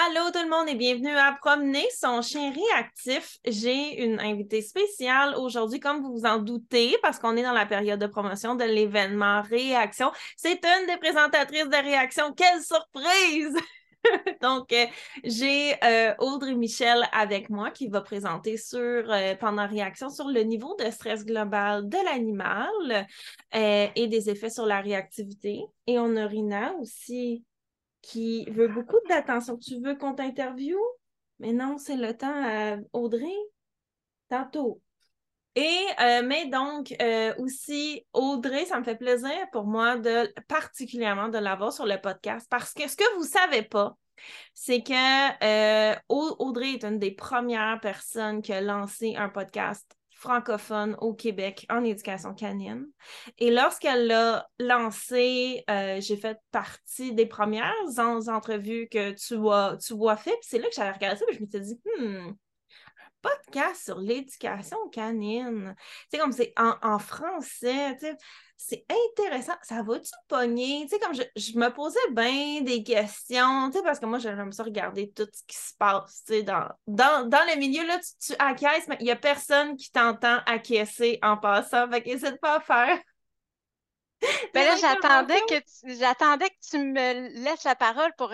Allô tout le monde et bienvenue à Promener son chien réactif. J'ai une invitée spéciale aujourd'hui, comme vous vous en doutez, parce qu'on est dans la période de promotion de l'événement Réaction. C'est une des présentatrices de Réaction. Quelle surprise! Donc, euh, j'ai euh, Audrey Michel avec moi qui va présenter sur, euh, pendant réaction sur le niveau de stress global de l'animal et des effets sur la réactivité. Et on a Rina aussi qui veut beaucoup d'attention. Tu veux qu'on t'interviewe? Mais non, c'est le temps à Audrey. Tantôt. Et, euh, mais donc, euh, aussi, Audrey, ça me fait plaisir pour moi de particulièrement de l'avoir sur le podcast parce que ce que vous ne savez pas, c'est que euh, Audrey est une des premières personnes qui a lancé un podcast francophone au Québec en éducation canine. Et lorsqu'elle l'a lancé, euh, j'ai fait partie des premières entrevues que tu as, tu as fait. Puis c'est là que j'avais regardé ça et je me suis dit, hmm, podcast sur l'éducation canine. C'est comme c'est en, en, français, c'est intéressant. Ça va-tu pogner? Comme je, me posais bien des questions, parce que moi, j'aime ça regarder tout ce qui se passe, dans, dans, dans, le milieu, là, tu, tu acquiesces, mais il n'y a personne qui t'entend acquiescer en passant. Fait qu'hésite pas à faire. Ben là, j'attendais que tu, j'attendais que tu me laisses la parole pour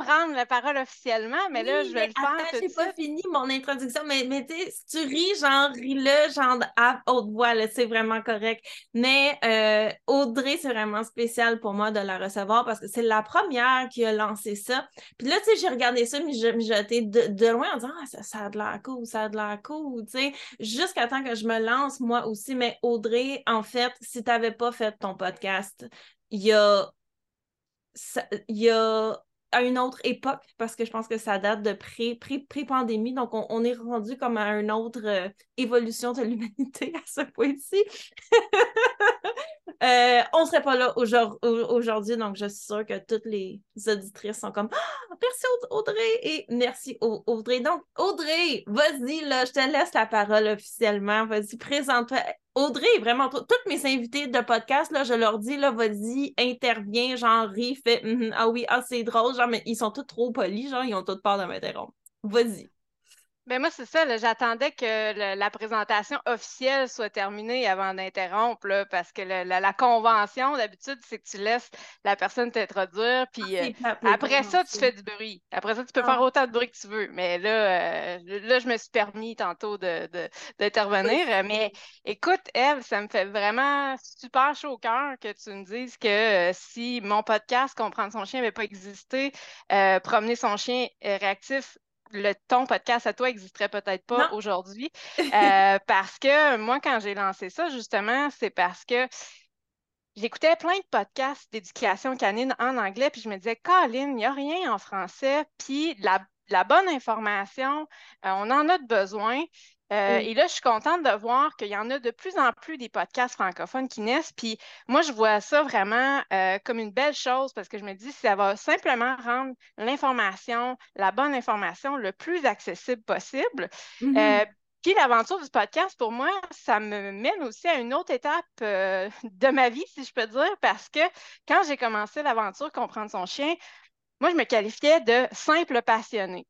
prendre la parole officiellement, mais là, je vais le faire. Attends, j'ai pas fini mon introduction, mais, mais tu sais, si tu ris, genre, ris-le, genre, à haute voix, là, c'est vraiment correct. Mais euh, Audrey, c'est vraiment spécial pour moi de la recevoir parce que c'est la première qui a lancé ça. Puis là, tu sais, j'ai regardé ça, mais je j'étais de, de, loin en disant, ah, ça, ça, a de l'air cool, ça a de l'air cool, tu sais, jusqu'à temps que je me lance, moi aussi. Mais Audrey, en fait, si tu n'avais pas fait ton podcast, il y a il y a à une autre époque parce que je pense que ça date de pré-pandémie. donc, on, est rendu comme à une autre euh, évolution de l'humanité à ce point-ci. Euh, on ne serait pas là aujourd'hui, donc je suis sûre que toutes les auditrices sont comme ah, merci Audrey et merci Audrey. Donc, Audrey, vas-y, là, je te laisse la parole officiellement. Vas-y, présente-toi. Audrey, vraiment, toutes mes invités de podcast, là, je leur dis, là, vas-y, interviens, genre, ris, fais, mm-hmm, ah oui, ah, c'est drôle, genre, mais ils sont tous trop polis, genre, ils ont toutes peur de m'interrompre. Vas-y. Ben moi, c'est ça. J'attendais que la présentation officielle soit terminée avant d'interrompre, parce que la, convention, d'habitude, c'est que tu laisses la personne t'introduire, puis ah, euh, après ça, tu fais du bruit. Après ça, tu peux faire ah. autant de bruit que tu veux. Mais là, euh, là je me suis permis tantôt d'intervenir. De, Mais écoute, Eve, ça me fait vraiment super chaud au cœur que tu me dises que euh, si mon podcast Comprendre son chien n'avait pas existé, promener son chien réactif le ton podcast à toi n'existerait peut-être pas aujourd'hui. Euh, parce que moi, quand j'ai lancé ça, justement, c'est parce que j'écoutais plein de podcasts d'éducation canine en anglais, puis je me disais, Colin, il n'y a rien en français, puis la, la bonne information, euh, on en a besoin. Euh, et là, je suis contente de voir qu'il y en a de plus en plus des podcasts francophones qui naissent. Puis moi, je vois ça vraiment euh, comme une belle chose parce que je me dis ça va simplement rendre l'information, la bonne information, le plus accessible possible. Mm-hmm. Euh, puis l'aventure du podcast, pour moi, ça me mène aussi à une autre étape de ma vie, si je peux dire, parce que quand j'ai commencé l'aventure Comprendre son chien, moi, je me qualifiais de simple passionné.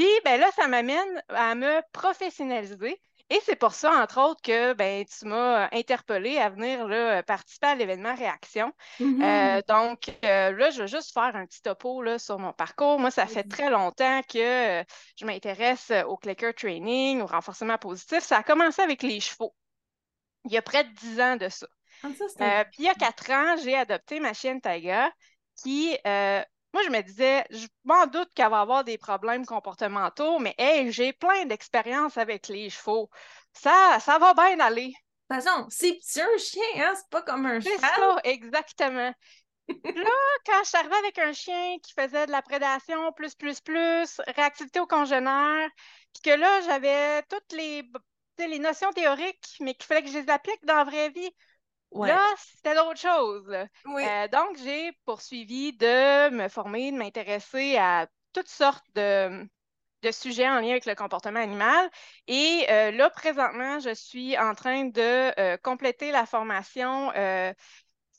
Puis, ben là, ça m'amène à me professionnaliser. Et c'est pour ça, entre autres, que ben, tu m'as interpellé à venir là, participer à l'événement Réaction. Mm-hmm. Euh, donc, euh, là, je vais juste faire un petit topo là, sur mon parcours. Moi, ça fait très longtemps que euh, je m'intéresse au clicker training, au renforcement positif. Ça a commencé avec les chevaux. Il y a près de dix ans de ça. Ah, puis, il y a quatre ans, j'ai adopté ma chienne Taiga qui moi, je me disais, je m'en doute qu'elle va avoir des problèmes comportementaux, mais hey, j'ai plein d'expérience avec les chevaux. Ça, ça va bien aller. De toute façon, c'est un chien, hein? C'est pas comme un cheval. C'est ça, exactement. là, quand je suis arrivée avec un chien qui faisait de la prédation plus, plus, plus, réactivité au congénère, puis que là, j'avais toutes les, les notions théoriques, mais qu'il fallait que je les applique dans la vraie vie. Là, c'était d'autres choses. Euh, donc, j'ai poursuivi de me former, de m'intéresser à toutes sortes de, sujets en lien avec le comportement animal. Et euh, là, présentement, je suis en train de euh, compléter la formation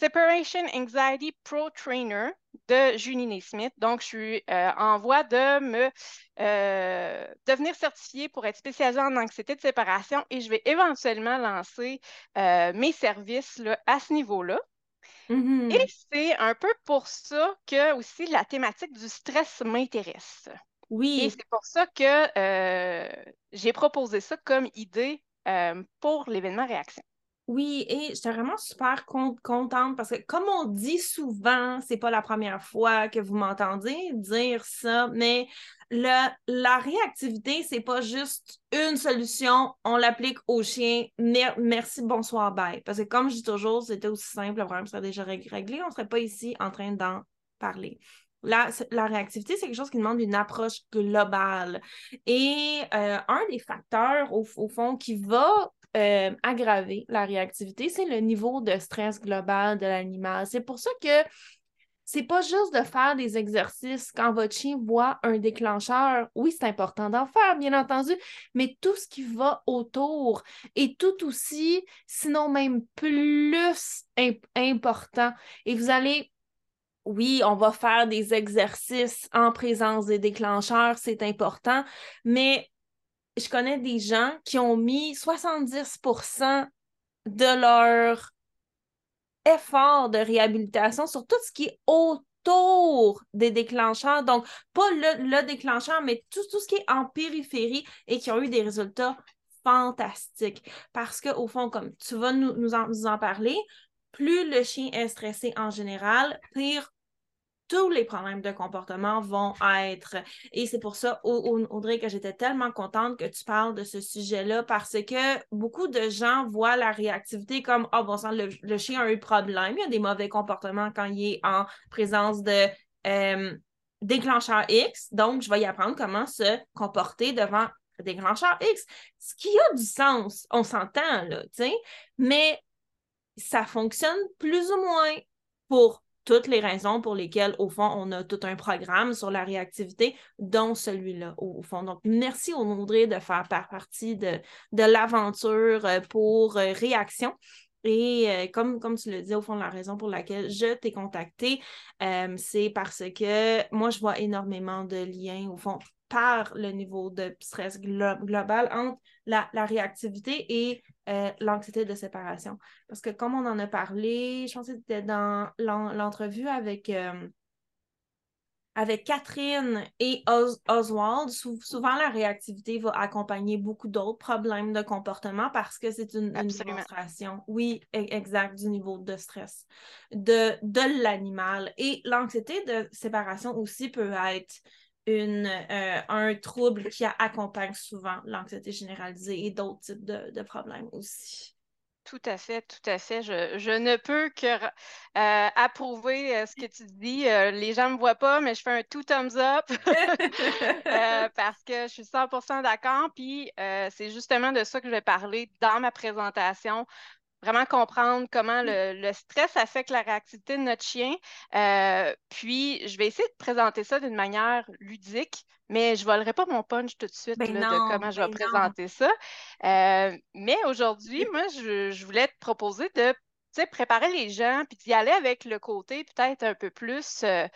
Separation Anxiety Pro Trainer de Julie Smith. Donc, je suis euh, en voie de me euh, devenir certifiée pour être spécialisée en anxiété de séparation et je vais éventuellement lancer euh, mes services à ce niveau-là. Mm-hmm. Et c'est un peu pour ça que aussi la thématique du stress m'intéresse. Oui. Et c'est pour ça que j'ai proposé ça comme idée pour l'événement Réaction. Oui, et j'étais vraiment super contente parce que, comme on dit souvent, c'est pas la première fois que vous m'entendez dire ça, mais la réactivité, c'est pas juste une solution, on l'applique aux chiens, merci, bonsoir, bye. Parce que, comme je dis toujours, c'était aussi simple, le problème serait déjà réglé, on serait pas ici en train d'en parler. La, la, réactivité, c'est quelque chose qui demande une approche globale. Et euh, un des facteurs, au, fond, qui va euh, aggraver la réactivité, c'est le niveau de stress global de l'animal. C'est pour ça que c'est pas juste de faire des exercices quand votre chien voit un déclencheur. Oui, c'est important d'en faire, bien entendu, mais tout ce qui va autour est tout aussi, sinon même plus important. Et vous allez oui, on va faire des exercices en présence des déclencheurs, c'est important, mais je connais des gens qui ont mis 70% de leur effort de réhabilitation sur tout ce qui est autour des déclencheurs. Donc, pas le, déclencheur, mais tout, tout ce qui est en périphérie et qui ont eu des résultats fantastiques. Parce qu'au fond, comme tu vas nous, nous, en, nous en parler, plus le chien est stressé en général, pire tous les problèmes de comportement vont être. Et c'est pour ça, Audrey, que j'étais tellement contente que tu parles de ce sujet-là parce que beaucoup de gens voient la réactivité comme oh, bon sang, le, chien a eu problème, il y a des mauvais comportements quand il est en présence de euh, déclencheur X. Donc, je vais y apprendre comment se comporter devant déclencheur X. Ce qui a du sens, on s'entend, là, tu sais, mais ça fonctionne plus ou moins pour toutes les raisons pour lesquelles, au fond, on a tout un programme sur la réactivité, dont celui-là, au, fond. Donc, merci Audrey de faire partie de, de l'aventure euh, pour euh, réaction. Et euh, comme, comme tu le dis, au fond, la raison pour laquelle je t'ai contacté, c'est parce que moi, je vois énormément de liens, au fond, par le niveau de stress global entre la, réactivité et euh, l'anxiété de séparation. Parce que comme on en a parlé, je pense que c'était dans l'entrevue avec, euh, avec Catherine et Oswald, souvent la réactivité va accompagner beaucoup d'autres problèmes de comportement parce que c'est une, démonstration, oui, e-, exact, du niveau de stress de, de l'animal. Et l'anxiété de séparation aussi peut être une, euh, un trouble qui accompagne souvent l'anxiété généralisée et d'autres types de, problèmes aussi. Tout à fait, tout à fait. Je, ne peux que euh, approuver euh, ce que tu dis. les gens ne me voient pas, mais je fais un tout thumbs up parce que je suis 100% d'accord. Puis c'est justement de ça que je vais parler dans ma présentation vraiment comprendre comment le, stress affecte la réactivité de notre chien. Euh, puis, je vais essayer de présenter ça d'une manière ludique, mais je ne volerai pas mon punch tout de suite ben de comment je vais ben présenter ça. Euh, mais aujourd'hui, moi, je, voulais te proposer de préparer les gens, puis d'y aller avec le côté peut-être un peu plus euh,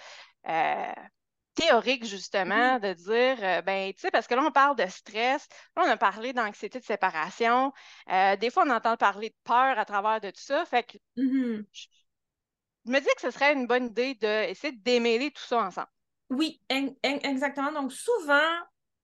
théorique, justement, de dire, euh, ben, tu sais, parce que là, on parle de stress, là, on a parlé d'anxiété de séparation, euh, des fois, on entend parler de peur à travers de tout ça, fait que mm-hmm. je, me dis que ce serait une bonne idée d'essayer de démêler tout ça ensemble. Oui, exactement. Donc, souvent,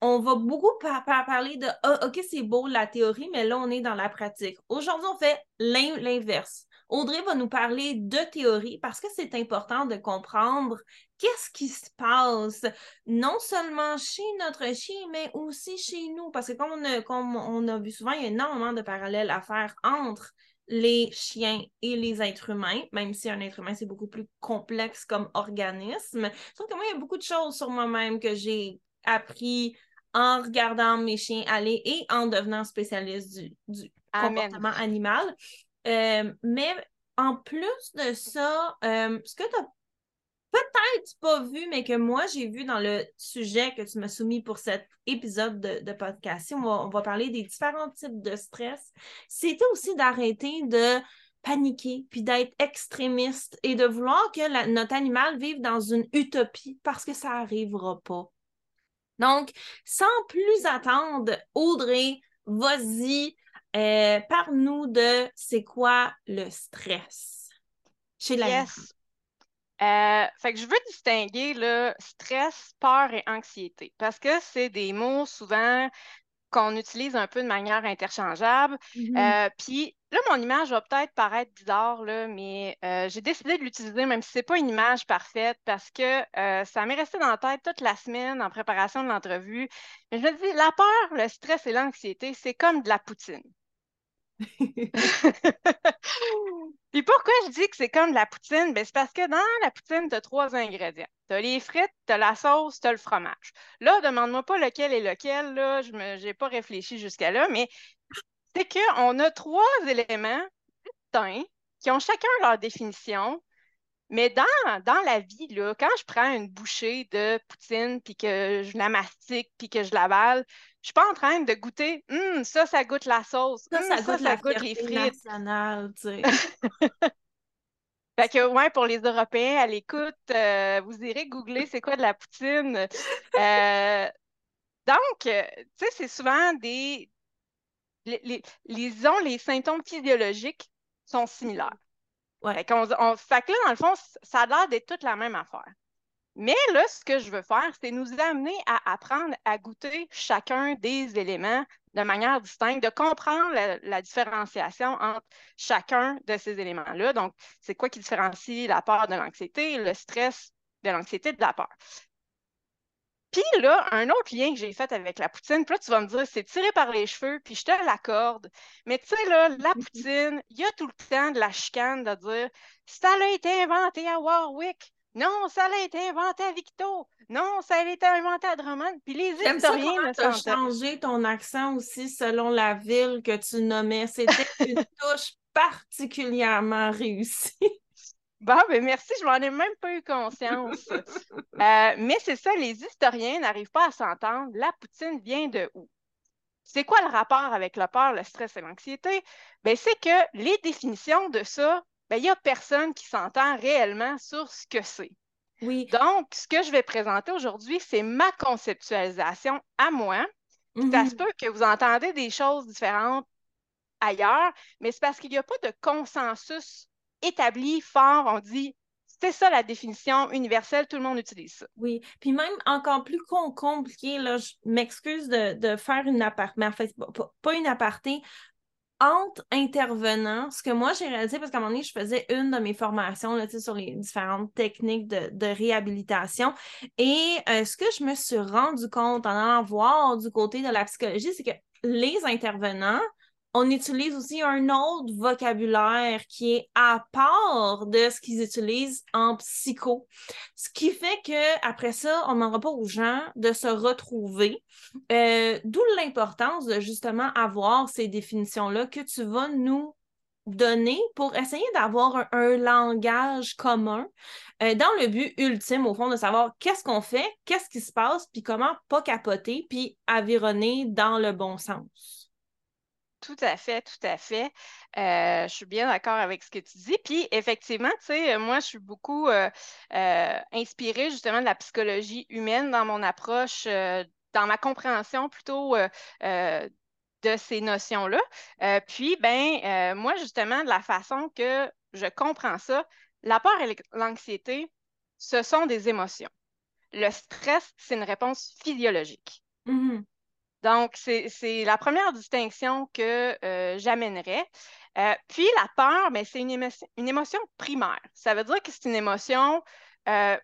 on va beaucoup parler de ah, OK, c'est beau la théorie, mais là, on est dans la pratique. Aujourd'hui, on fait l'inverse. Audrey va nous parler de théorie parce que c'est important de comprendre qu'est-ce qui se passe, non seulement chez notre chien, mais aussi chez nous. Parce que comme on a, comme on a vu souvent, il y a énormément de parallèles à faire entre les chiens et les êtres humains, même si un être humain, c'est beaucoup plus complexe comme organisme. Sauf que moi, il y a beaucoup de choses sur moi-même que j'ai appris en regardant mes chiens aller et en devenant spécialiste du, comportement animal. Euh, mais en plus de ça, euh, ce que tu n'as peut-être pas vu, mais que moi j'ai vu dans le sujet que tu m'as soumis pour cet épisode de, podcast, on va, on va parler des différents types de stress, c'était aussi d'arrêter de paniquer, puis d'être extrémiste et de vouloir que notre animal vive dans une utopie parce que ça n'arrivera pas. Donc, sans plus attendre, Audrey, vas-y, euh, parle-nous de c'est quoi le stress chez l'animal. Yes. Euh, fait que je veux distinguer le stress, peur et anxiété parce que c'est des mots souvent qu'on utilise un peu de manière interchangeable. Mhm. Euh, puis là, mon image va peut-être paraître bizarre, là, mais euh, j'ai décidé de l'utiliser, même si ce n'est pas une image parfaite, parce que euh, ça m'est resté dans la tête toute la semaine en préparation de l'entrevue. Mais je me dis, la peur, le stress et l'anxiété, c'est comme de la poutine. Puis pourquoi je dis que c'est comme la poutine? Ben, c'est parce que dans la poutine, tu as trois ingrédients. Tu as les frites, tu as la sauce, tu as le fromage. Là, demande-moi pas lequel est lequel, là, je n'ai pas réfléchi jusqu'à là, mais c'est qu'on a trois éléments distincts qui ont chacun leur définition, mais dans, dans la vie, là, quand je prends une bouchée de poutine, puis que je la mastique, puis que je l'avale, je suis pas en train de goûter, Hum, ça, ça goûte la sauce, Ça, Hum, ça ça, goûte ça la goûte les frites. nationale, tu sais. Fait que, ouais, pour les Européens à l'écoute, euh, vous irez googler c'est quoi de la poutine. Euh, donc, euh, tu sais, c'est souvent des. Les, les, les, les symptômes physiologiques sont similaires. Ouais. Fait, on- fait que là, dans le fond, ça a l'air d'être toute la même affaire. Mais là, ce que je veux faire, c'est nous amener à apprendre à goûter chacun des éléments de manière distincte, de comprendre la, la différenciation entre chacun de ces éléments-là. Donc, c'est quoi qui différencie la peur de l'anxiété, le stress de l'anxiété de la peur. Puis là, un autre lien que j'ai fait avec la poutine, puis là, tu vas me dire, c'est tiré par les cheveux, puis je te l'accorde. Mais tu sais, là, la poutine, il y a tout le temps de la chicane de dire, ça a été inventé à Warwick. Non, ça a été inventé à Victo. Non, ça a été inventé à Drummond. Puis les ça historiens ne tu as changé ton accent aussi selon la ville que tu nommais. C'était une touche particulièrement réussie. Bon, ben merci, je m'en ai même pas eu conscience. Euh, mais c'est ça, les historiens n'arrivent pas à s'entendre. La poutine vient de où? C'est quoi le rapport avec la peur, le stress et l'anxiété? Ben, c'est que les définitions de ça, ben, il n'y a personne qui s'entend réellement sur ce que c'est. Oui. Donc, ce que je vais présenter aujourd'hui, c'est ma conceptualisation à moi. Ça Mhm. se peut que vous entendez des choses différentes ailleurs, mais c'est parce qu'il n'y a pas de consensus établi, fort. On dit, c'est ça la définition universelle, tout le monde utilise ça. Oui, puis même encore plus com- compliqué, là, je m'excuse de, faire une aparté, mais en fait, pas, une aparté, entre intervenants, ce que moi j'ai réalisé, parce qu'à un moment donné, je faisais une de mes formations là, sur les différentes techniques de, de réhabilitation, et euh, ce que je me suis rendu compte en allant voir du côté de la psychologie, c'est que les intervenants, on utilise aussi un autre vocabulaire qui est à part de ce qu'ils utilisent en psycho. Ce qui fait que après ça, on n'aura pas aux gens de se retrouver. Euh, D'où l'importance de justement avoir ces définitions-là que tu vas nous donner pour essayer d'avoir un, un langage commun euh, dans le but ultime, au fond, de savoir qu'est-ce qu'on fait, qu'est-ce qui se passe, puis comment pas capoter, puis avironner dans le bon sens. Tout à fait, tout à fait. Euh, je suis bien d'accord avec ce que tu dis. Puis effectivement, tu sais, moi, je suis beaucoup euh, euh, inspirée justement de la psychologie humaine dans mon approche, dans ma compréhension plutôt de ces notions-là. Puis, ben, moi, justement, de la façon que je comprends ça, la peur et l'anxiété, ce sont des émotions. Le stress, c'est une réponse physiologique. Mhm. Donc, c'est la première distinction que euh, j'amènerais. Euh, puis, la peur, ben, c'est une, émo- une émotion primaire. Ça veut dire que c'est une émotion euh,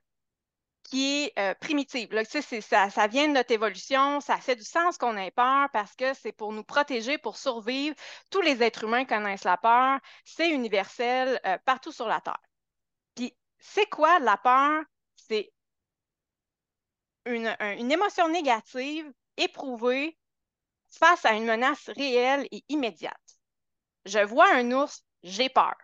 qui est primitive. Là, tu sais, ça, vient de notre évolution, ça fait du sens qu'on ait peur parce que c'est pour nous protéger, pour survivre. Tous les êtres humains connaissent la peur. C'est universel partout sur la Terre. Puis, c'est quoi la peur? C'est une, un- une émotion négative éprouvée face à une menace réelle et immédiate. Je vois un ours, j'ai peur.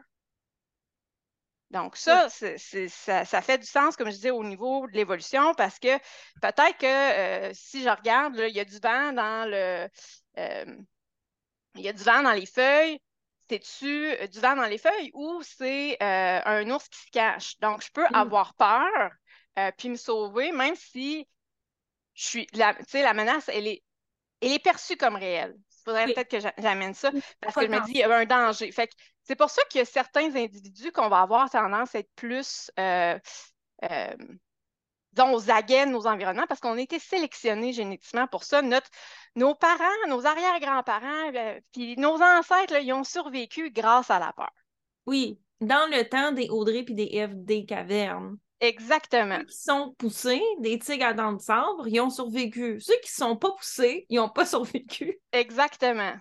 Donc, ça, c'est- c'est- ça, ça fait du sens, comme je disais, au niveau de l'évolution, parce que peut-être que euh, si je regarde, là, il y a du vent dans le. euh, il y a du vent dans les feuilles. c'est-tu du vent dans les feuilles ou c'est un ours qui se cache? Donc, je peux mm. avoir peur puis me sauver, même si je suis. La, la menace, elle est, elle est perçue comme réelle. Il faudrait peut-être que j'amène ça parce que je me dis, il y a un danger. Fait c'est pour ça qu'il y a certains individus qu'on va avoir tendance à être plus disons, aux aguets de nos environnements parce qu'on a été sélectionnés génétiquement pour ça. Notre, nos parents, nos arrière-grands-parents, euh, puis nos ancêtres, ils ont survécu grâce à la peur. Oui, dans le temps des Audrey puis des F des cavernes. Exactement. Ceux qui sont poussés, des tigres à dents de sabre, ils ont survécu. Ceux qui ne sont pas poussés, ils n'ont pas survécu. Exactement.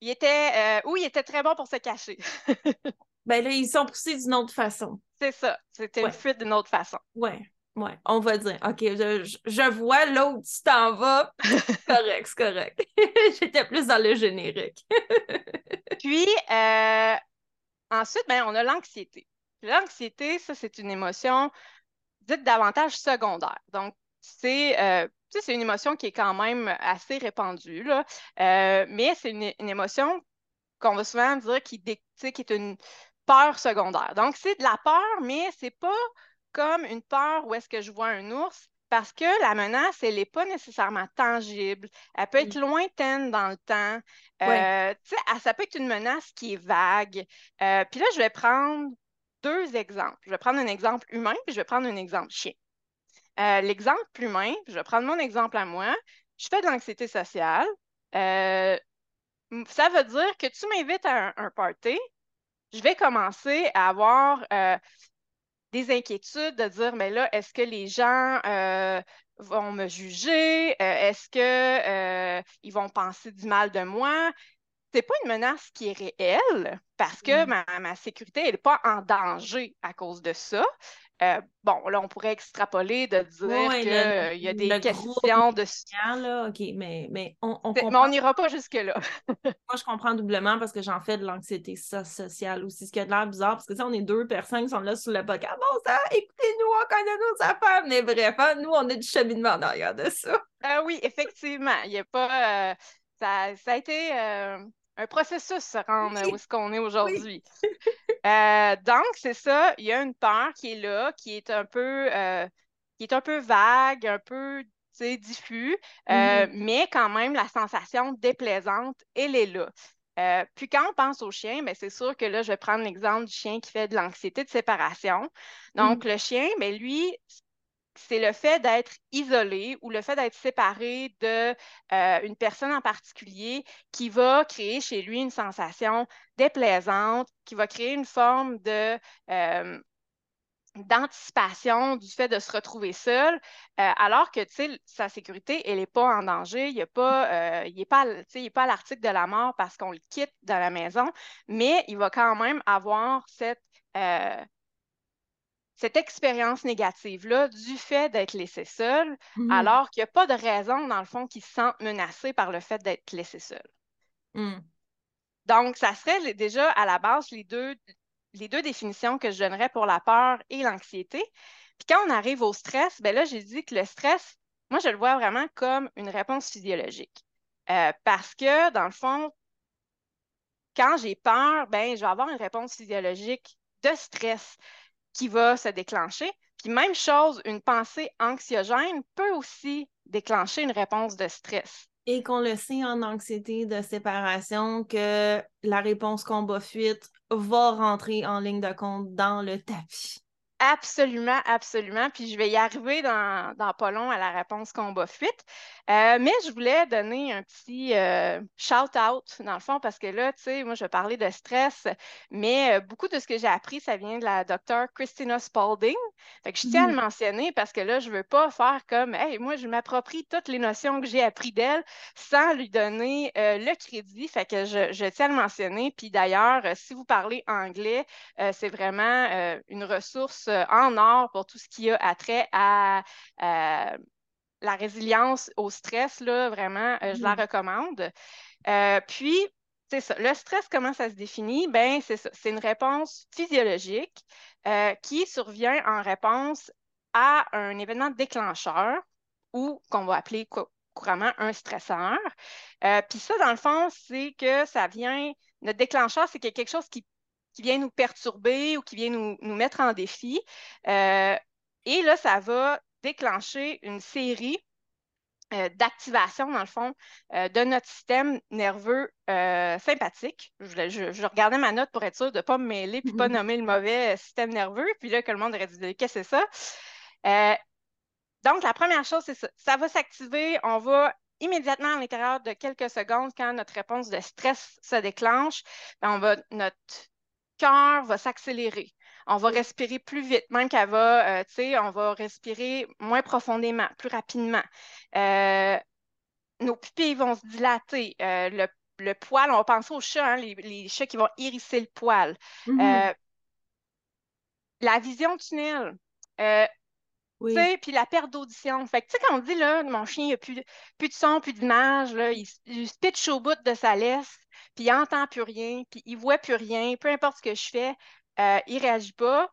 Il était, euh, oui, il était très bon pour se cacher. ben là, ils sont poussés d'une autre façon. C'est ça. C'était une fuite d'une autre façon. Ouais. Ouais, on va dire. OK, je, vois l'autre, tu t'en vas. correct, c'est correct. J'étais plus dans le générique. Puis, euh, ensuite, ben, on a l'anxiété. L'anxiété, ça, c'est une émotion dite davantage secondaire. Donc, c'est euh, c'est une émotion qui est quand même assez répandue, là. Euh, mais c'est une, émotion qu'on va souvent dire qui, qui est une peur secondaire. Donc, c'est de la peur, mais c'est pas comme une peur où est-ce que je vois un ours, parce que la menace, elle n'est pas nécessairement tangible. Elle peut être mm. lointaine dans le temps. Euh, ça peut être une menace qui est vague. Euh, puis là, je vais prendre deux exemples. Je vais prendre un exemple humain, puis je vais prendre un exemple chien. Euh, l'exemple humain, je vais prendre mon exemple à moi. Je fais de l'anxiété sociale. ça veut dire que tu m'invites à un party, je vais commencer à avoir euh, des inquiétudes de dire, mais là, est-ce que les gens euh, vont me juger? Euh, est-ce qu'ils vont penser du mal de moi? Ce n'est pas une menace qui est réelle parce que mm. ma, ma sécurité n'est pas en danger à cause de ça. Euh, bon, là, on pourrait extrapoler de dire qu'il y a des questions de. Là, OK, mais, mais on, on Mais on n'ira pas jusque-là. Moi, je comprends doublement parce que j'en fais de l'anxiété sociale aussi. Ce qui a de l'air bizarre, parce que on est deux personnes qui sont là sur le podcast. Bon, ça, écoutez-nous, on connaît nos affaires. Mais bref, hein, nous, on est du cheminement derrière de ça. Euh, oui, effectivement. Il n'y a pas. Euh, ça, ça, a été un processus se rendre où est-ce qu'on est aujourd'hui. Euh, donc, c'est ça, il y a une peur qui est là, qui est un peu, euh, qui est un peu vague, un peu diffus, euh, mm-hmm. mais quand même, la sensation déplaisante, elle est là. puis quand on pense au chien, ben, c'est sûr que là, je vais prendre l'exemple du chien qui fait de l'anxiété de séparation. Donc, mm-hmm. le chien, ben, lui, c'est le fait d'être isolé ou le fait d'être séparé d'une euh, personne en particulier qui va créer chez lui une sensation déplaisante, qui va créer une forme de euh, d'anticipation du fait de se retrouver seul, euh, alors que sa sécurité, elle n'est pas en danger, il n'est pas, pas, pas à l'article de la mort parce qu'on le quitte de la maison, mais il va quand même avoir cette cette expérience négative-là du fait d'être laissé seul, mmh. alors qu'il n'y a pas de raison, dans le fond, qu'il se sente menacé par le fait d'être laissé seul. Mmh. Donc, ça serait déjà à la base les deux, les deux définitions que je donnerais pour la peur et l'anxiété. Puis quand on arrive au stress, ben là, j'ai dit que le stress, moi, je le vois vraiment comme une réponse physiologique. Euh, parce que, dans le fond, quand j'ai peur, ben, je vais avoir une réponse physiologique de stress qui va se déclencher. Puis même chose, une pensée anxiogène peut aussi déclencher une réponse de stress. Et qu'on le sait en anxiété de séparation que la réponse combat-fuite va rentrer en ligne de compte dans le tapis. Absolument, absolument. Puis je vais y arriver dans, dans pas long à la réponse combat-fuite. Euh, mais je voulais donner un petit euh, shout-out, dans le fond, parce que là, tu sais, moi, je vais parler de stress, mais euh, beaucoup de ce que j'ai appris, ça vient de la docteure Christina Spalding. Fait que je tiens à le mmh. mentionner parce que là, je ne veux pas faire comme, hey, moi, je m'approprie toutes les notions que j'ai appris d'elle sans lui donner le crédit. Fait que je, je, tiens à le mentionner. Puis d'ailleurs, si vous parlez anglais, c'est vraiment une ressource en or pour tout ce qui a attrait à la résilience au stress, là, vraiment, euh, je la mmh. recommande. Euh, puis, c'est ça. Le stress, comment ça se définit? Ben, c'est ça. C'est une réponse physiologique euh, qui survient en réponse à un événement déclencheur ou qu'on va appeler couramment un stresseur. Euh, puis ça, dans le fond, c'est que ça vient, notre déclencheur, c'est quelque chose qui, vient nous perturber ou qui vient nous, mettre en défi. Euh, et là, ça va déclencher une série euh, d'activation, dans le fond, de notre système nerveux sympathique. Je, regardais ma note pour être sûr de ne pas me mêler puis pas nommer le mauvais système nerveux. Puis là, que le monde aurait dit Qu'est-ce que c'est ça? donc, la première chose, c'est ça. Ça va s'activer. On va immédiatement à l'intérieur de quelques secondes, quand notre réponse de stress se déclenche, ben, on va, notre cœur va s'accélérer. On va respirer plus vite, même qu'elle va, euh, tu sais, on va respirer moins profondément, plus rapidement. Euh, nos pupilles vont se dilater. Euh, le, poil, on va penser aux chats, hein, les, chats qui vont hérisser le poil. Mm-hmm. la vision tunnel. Oui. Puis la perte d'audition. Fait que, tu sais, quand on dit, là, mon chien, il n'a plus, plus de son, plus d'image, il, il, se pitch au bout de sa laisse, puis il n'entend plus rien, puis il ne voit plus rien, peu importe ce que je fais, euh, il ne réagit pas,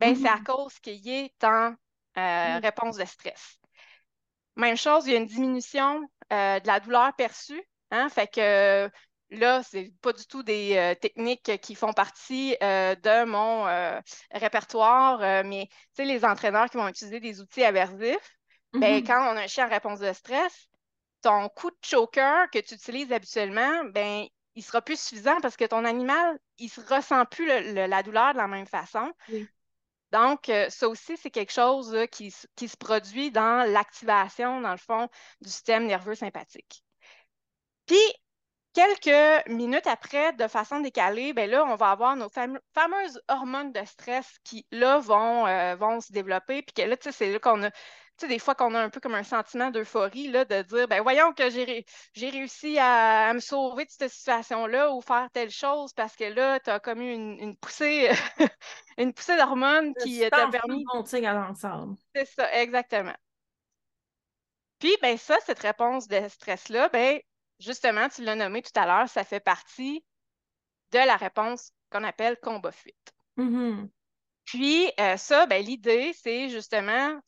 ben c'est à mm-hmm. cause qu'il est en euh, réponse de stress. Même chose, il y a une diminution euh, de la douleur perçue. Hein, fait que Là, ce n'est pas du tout des techniques qui font partie de mon répertoire, mais les entraîneurs qui vont utiliser des outils aversifs, ben, mm-hmm. quand on a un chien en réponse de stress, ton coup de choker que tu utilises habituellement, ben, il sera plus suffisant parce que ton animal, il ne ressent plus la douleur de la même façon. Donc, ça aussi, c'est quelque chose qui, qui, se produit dans l'activation, dans le fond, du système nerveux sympathique. Puis, Quelques minutes après, de façon décalée, ben là, on va avoir nos fameuses hormones de stress qui, là, vont, euh, vont se développer. Puis que là, tu sais, c'est là qu'on a, tu sais, des fois qu'on a un peu comme un sentiment d'euphorie, là, de dire, ben voyons que j'ai, j'ai réussi à, me sauver de cette situation-là ou faire telle chose parce que là, tu as comme eu une, poussée, une poussée d'hormones qui t'a permis. C'est ça, exactement. Puis, ben ça, cette réponse de stress-là, ben justement, tu l'as nommé tout à l'heure, ça fait partie de la réponse qu'on appelle combat-fuite. Mm-hmm. Puis euh, ça, ben, l'idée, c'est justement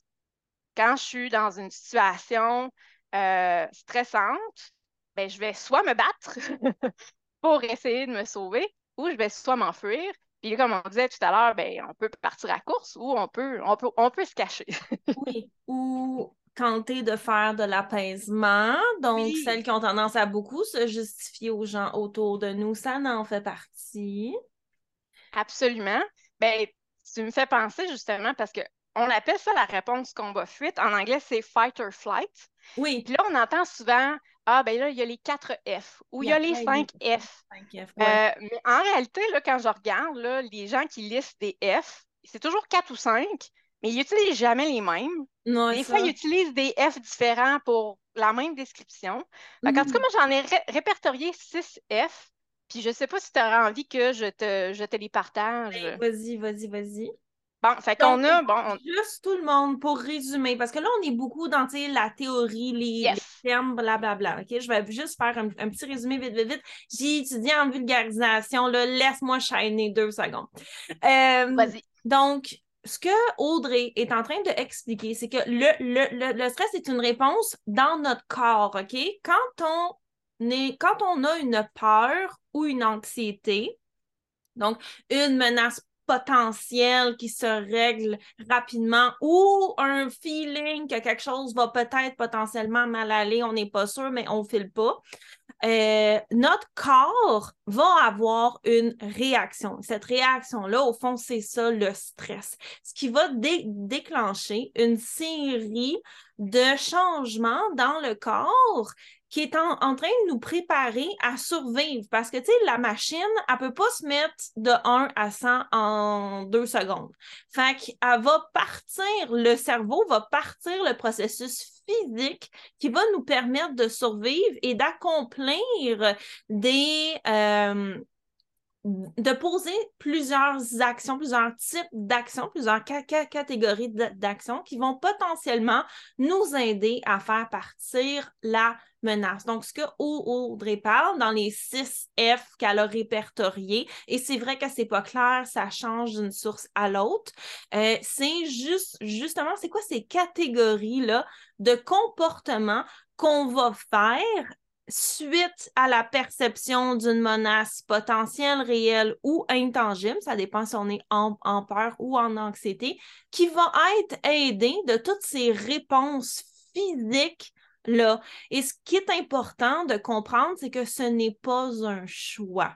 quand je suis dans une situation euh, stressante, ben, je vais soit me battre pour essayer de me sauver ou je vais soit m'enfuir. Puis comme on disait tout à l'heure, ben, on peut partir à course ou on peut, on peut, on peut se cacher. oui, ou tenter de faire de l'apaisement. Donc, celles qui ont tendance à beaucoup se justifier aux gens autour de nous, ça n'en fait partie. Absolument. Ben, tu me fais penser justement parce que on appelle ça la réponse combat-fuite. En anglais, c'est fight or flight. Oui. Puis là, on entend souvent Ah, ben là, il y a les 4 F ou il y a les 5 F. Euh, mais en réalité, là, quand je regarde, là, les gens qui listent des F, c'est toujours 4 ou 5 mais ils n'utilisent jamais les mêmes. des fois, ils utilisent des F différents pour la même description. En tout cas, mm. moi, j'en ai répertorié 6 F. Puis je ne sais pas si tu auras envie que je te, je te les partage. Vas-y, vas-y, vas-y. Bon, fait qu'on a. Bon, Juste tout le monde pour résumer, parce que là, on est beaucoup dans la théorie, les, termes, blablabla. OK? Je vais juste faire un, petit résumé vite, vite, vite. J'ai étudié en vulgarisation. Laisse-moi shiner deux secondes. Euh, Vas-y. Donc, ce que Audrey est en train d'expliquer, c'est que le, le, stress est une réponse dans notre corps, OK? Quand on, est, quand on a une peur ou une anxiété, donc une menace potentielle qui se règle rapidement ou un feeling que quelque chose va peut-être potentiellement mal aller, on n'est pas sûr, mais on ne file pas. Euh, notre corps va avoir une réaction. Cette réaction-là, au fond, c'est ça le stress. Ce qui va déclencher une série de changements dans le corps qui est en, train de nous préparer à survivre. Parce que, tu sais, la machine, elle ne peut pas se mettre de 1 à 100 en deux secondes. Fait qu'elle va partir, le cerveau va partir le processus physique qui va nous permettre de survivre et d'accomplir des, euh, de poser plusieurs actions, plusieurs types d'actions, plusieurs catégories d'actions qui vont potentiellement nous aider à faire partir la menace. Donc, ce que Audrey parle dans les six F qu'elle a répertoriés, et c'est vrai que c'est pas clair, ça change d'une source à l'autre, euh, c'est juste, justement, c'est quoi ces catégories-là de comportements qu'on va faire suite à la perception d'une menace potentielle, réelle ou intangible, ça dépend si on est en, peur ou en anxiété, qui va être aidé de toutes ces réponses physiques là. Et ce qui est important de comprendre, c'est que ce n'est pas un choix.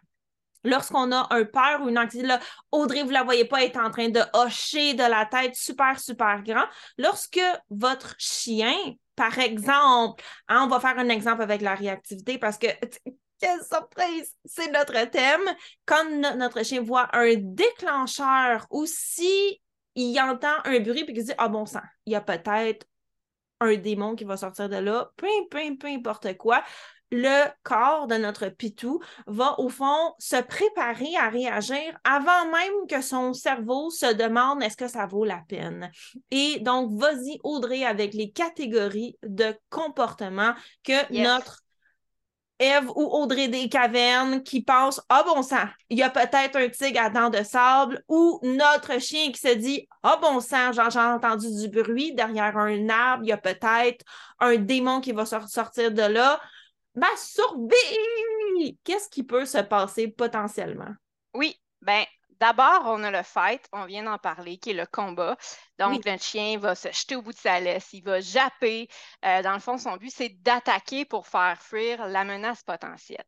Lorsqu'on a un peur ou une anxiété, là, Audrey, vous ne la voyez pas, être en train de hocher de la tête super, super grand. Lorsque votre chien par exemple, hein, on va faire un exemple avec la réactivité parce que quelle surprise! C'est notre thème. Quand notre chien voit un déclencheur ou si il entend un bruit et qu'il dit Ah bon sang, il y a peut-être un démon qui va sortir de là, peu importe quoi, le corps de notre pitou va au fond se préparer à réagir avant même que son cerveau se demande est-ce que ça vaut la peine. Et donc, vas-y, Audrey, avec les catégories de comportement que notre Eve ou Audrey des cavernes qui pense Ah bon sang, il y a peut-être un tigre à dents de sable ou notre chien qui se dit Ah bon sang, j'ai entendu du bruit derrière un arbre, il y a peut-être un démon qui va sortir de là. Masturbé! Qu'est-ce qui peut se passer potentiellement? Oui, ben D'abord, on a le fight, on vient d'en parler, qui est le combat. Donc, le chien va se jeter au bout de sa laisse, il va japper. Euh, dans le fond, son but, c'est d'attaquer pour faire fuir la menace potentielle.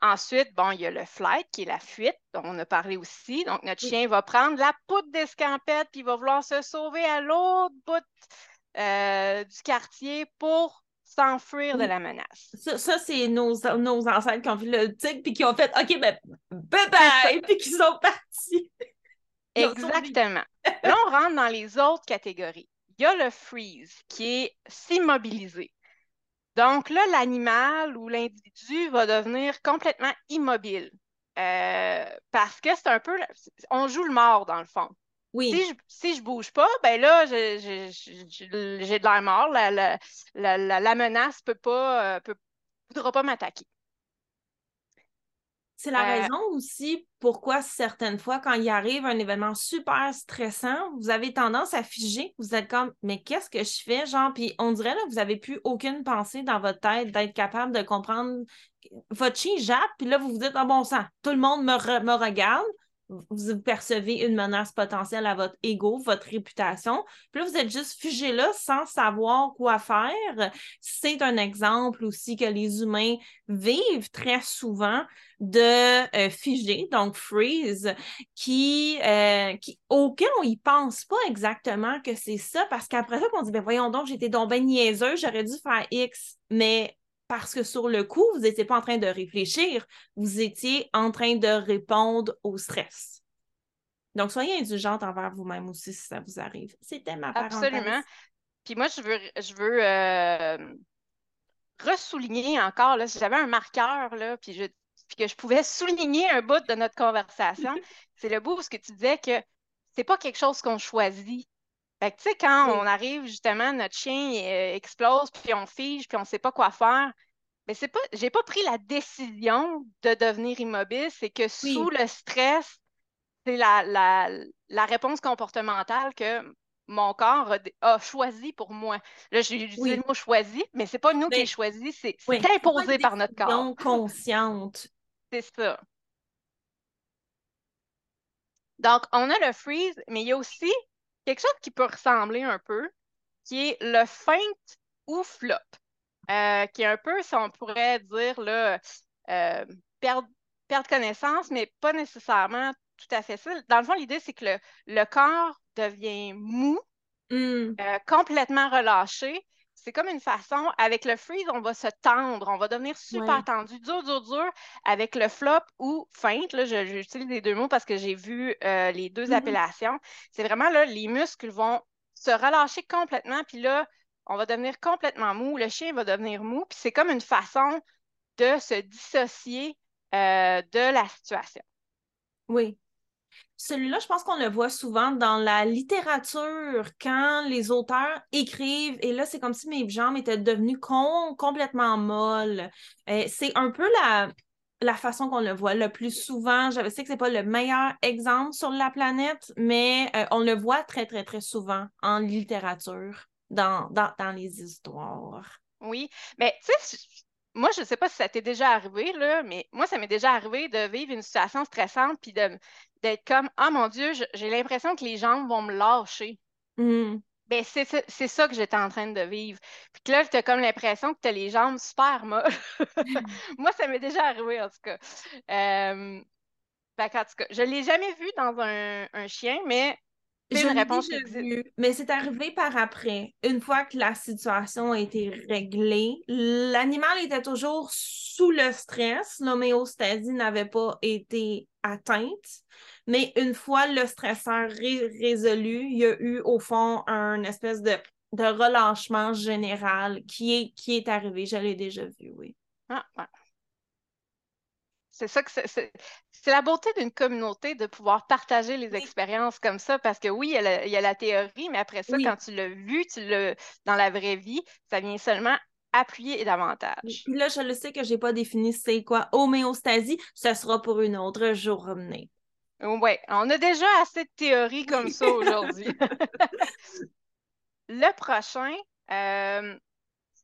Ensuite, bon, il y a le flight, qui est la fuite, dont on a parlé aussi. Donc, notre chien va prendre la poudre d'escampette, puis il va vouloir se sauver à l'autre bout euh, du quartier pour s'enfuir de la menace. Ça, c'est nos, nos ancêtres qui ont vu le tigre puis qui ont fait OK, ben, bye bye, puis qui sont partis. Exactement. Là, on rentre dans les autres catégories. Il y a le freeze qui est s'immobiliser. Donc là, l'animal ou l'individu va devenir complètement immobile. Euh, parce que c'est un peu. On joue le mort dans le fond. Si je, si je bouge pas, ben là, j'ai de l'air mort. La, la, la, menace peut pas, euh, peut, voudra pas m'attaquer. C'est la euh, raison aussi pourquoi certaines fois, quand il arrive un événement super stressant, vous avez tendance à figer. Vous êtes comme, mais qu'est-ce que je fais? Genre, puis on dirait là, vous n'avez plus aucune pensée dans votre tête d'être capable de comprendre votre chien jappe, puis là, vous vous dites, ah bon sang, tout le monde me, me regarde vous percevez une menace potentielle à votre ego, votre réputation. Puis là, vous êtes juste figé là sans savoir quoi faire. C'est un exemple aussi que les humains vivent très souvent de euh, donc freeze, qui, euh, auquel on y pense pas exactement que c'est ça, parce qu'après ça, on dit, ben voyons donc, j'étais donc ben niaiseux, j'aurais dû faire X, mais parce que sur le coup, vous n'étiez pas en train de réfléchir, vous étiez en train de répondre au stress. Donc, soyez indulgente envers vous-même aussi si ça vous arrive. C'était ma parenthèse. Absolument. Puis moi, je veux, je veux euh, ressouligner encore, là, si j'avais un marqueur, là, puis, je, que je pouvais souligner un bout de notre conversation, c'est le bout où ce que tu disais que c'est pas quelque chose qu'on choisit. Fait que, tu sais, quand on arrive, justement, notre chien euh, explose, puis on fige, puis on ne sait pas quoi faire, mais c'est pas, j'ai pas pris la décision de devenir immobile, c'est que sous le stress, c'est la, la, réponse comportementale que mon corps a, choisi pour moi. Là, j'ai utilisé le mot choisi, mais c'est pas nous qui qui choisi, c'est imposé par notre corps. consciente. c'est ça. Donc, on a le freeze, mais il y a aussi quelque chose qui peut ressembler un peu, qui est le feint ou flop, euh, qui est un peu, si on pourrait dire, là, euh, perdre, connaissance, mais pas nécessairement tout à fait ça. Dans le fond, l'idée, c'est que le, corps devient mou, hmm. euh, complètement relâché, c'est comme une façon, avec le freeze, on va se tendre, on va devenir super tendu, dur, dur, dur, avec le flop ou feinte. Là, j'utilise les deux mots parce que j'ai vu euh, les deux mm-hmm. appellations. C'est vraiment là, les muscles vont se relâcher complètement, puis là, on va devenir complètement mou, le chien va devenir mou, puis c'est comme une façon de se dissocier euh, de la situation. Oui. Celui-là, je pense qu'on le voit souvent dans la littérature, quand les auteurs écrivent, et là, c'est comme si mes jambes étaient devenues complètement molles. Euh, c'est un peu la, la façon qu'on le voit le plus souvent. Je sais que c'est pas le meilleur exemple sur la planète, mais euh, on le voit très, très, très souvent en littérature, dans, les histoires. Oui, mais tu sais, moi, je ne sais pas si ça t'est déjà arrivé, mais moi, ça m'est déjà arrivé de vivre une situation stressante puis d'être comme Ah mon Dieu, j'ai l'impression que les jambes vont me lâcher. Mmh. Ben, c'est ça que j'étais en train de vivre. Puis là, tu as comme l'impression que tu as les jambes super molles. moi, ça m'est déjà arrivé, en tout cas. Euh... en tout cas, je ne l'ai jamais vu dans un, un chien, mais je une réponse vu, mais c'est arrivé par après. Une fois que la situation a été réglée, l'animal était toujours sous le stress. L'homéostasie n'avait pas été atteinte. Mais une fois le stresseur résolu, il y a eu au fond un espèce de, de relâchement général qui est, qui est arrivé. Je l'ai déjà vu, oui. Ah, ouais. C'est ça que c'est. C'est la beauté d'une communauté de pouvoir partager les expériences comme ça, parce que oui, il y a la, théorie, mais après ça, quand tu l'as vu, tu l'as dans la vraie vie, ça vient seulement appuyer davantage. Puis là, je le sais que je n'ai pas défini c'est quoi homéostasie, ce sera pour une autre journée. Oui, on a déjà assez de théories comme ça aujourd'hui. le prochain, euh,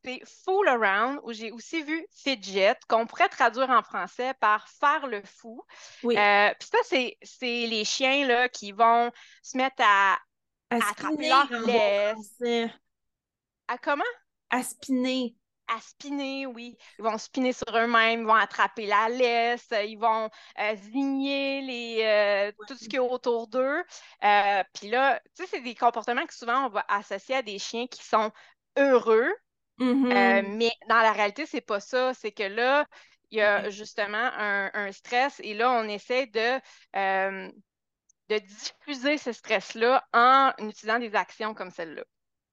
c'est Fool Around, où j'ai aussi vu Fidget, qu'on pourrait traduire en français par faire le fou. Oui. Euh, puis ça, c'est les chiens là, qui vont se mettre à, attraper leur laisse. À comment? À spinner. À spinner, oui. Ils vont spinner sur eux-mêmes, ils vont attraper la laisse, ils vont euh, zigner les, euh, tout ce qui est autour d'eux. Puis là, tu sais, c'est des comportements que souvent on va associer à des chiens qui sont heureux, Mm-hmm. Euh, mais dans la réalité, c'est pas ça. C'est que là, il y a justement un, stress et là, on essaie de, euh, de diffuser ce stress-là en utilisant des actions comme celle-là.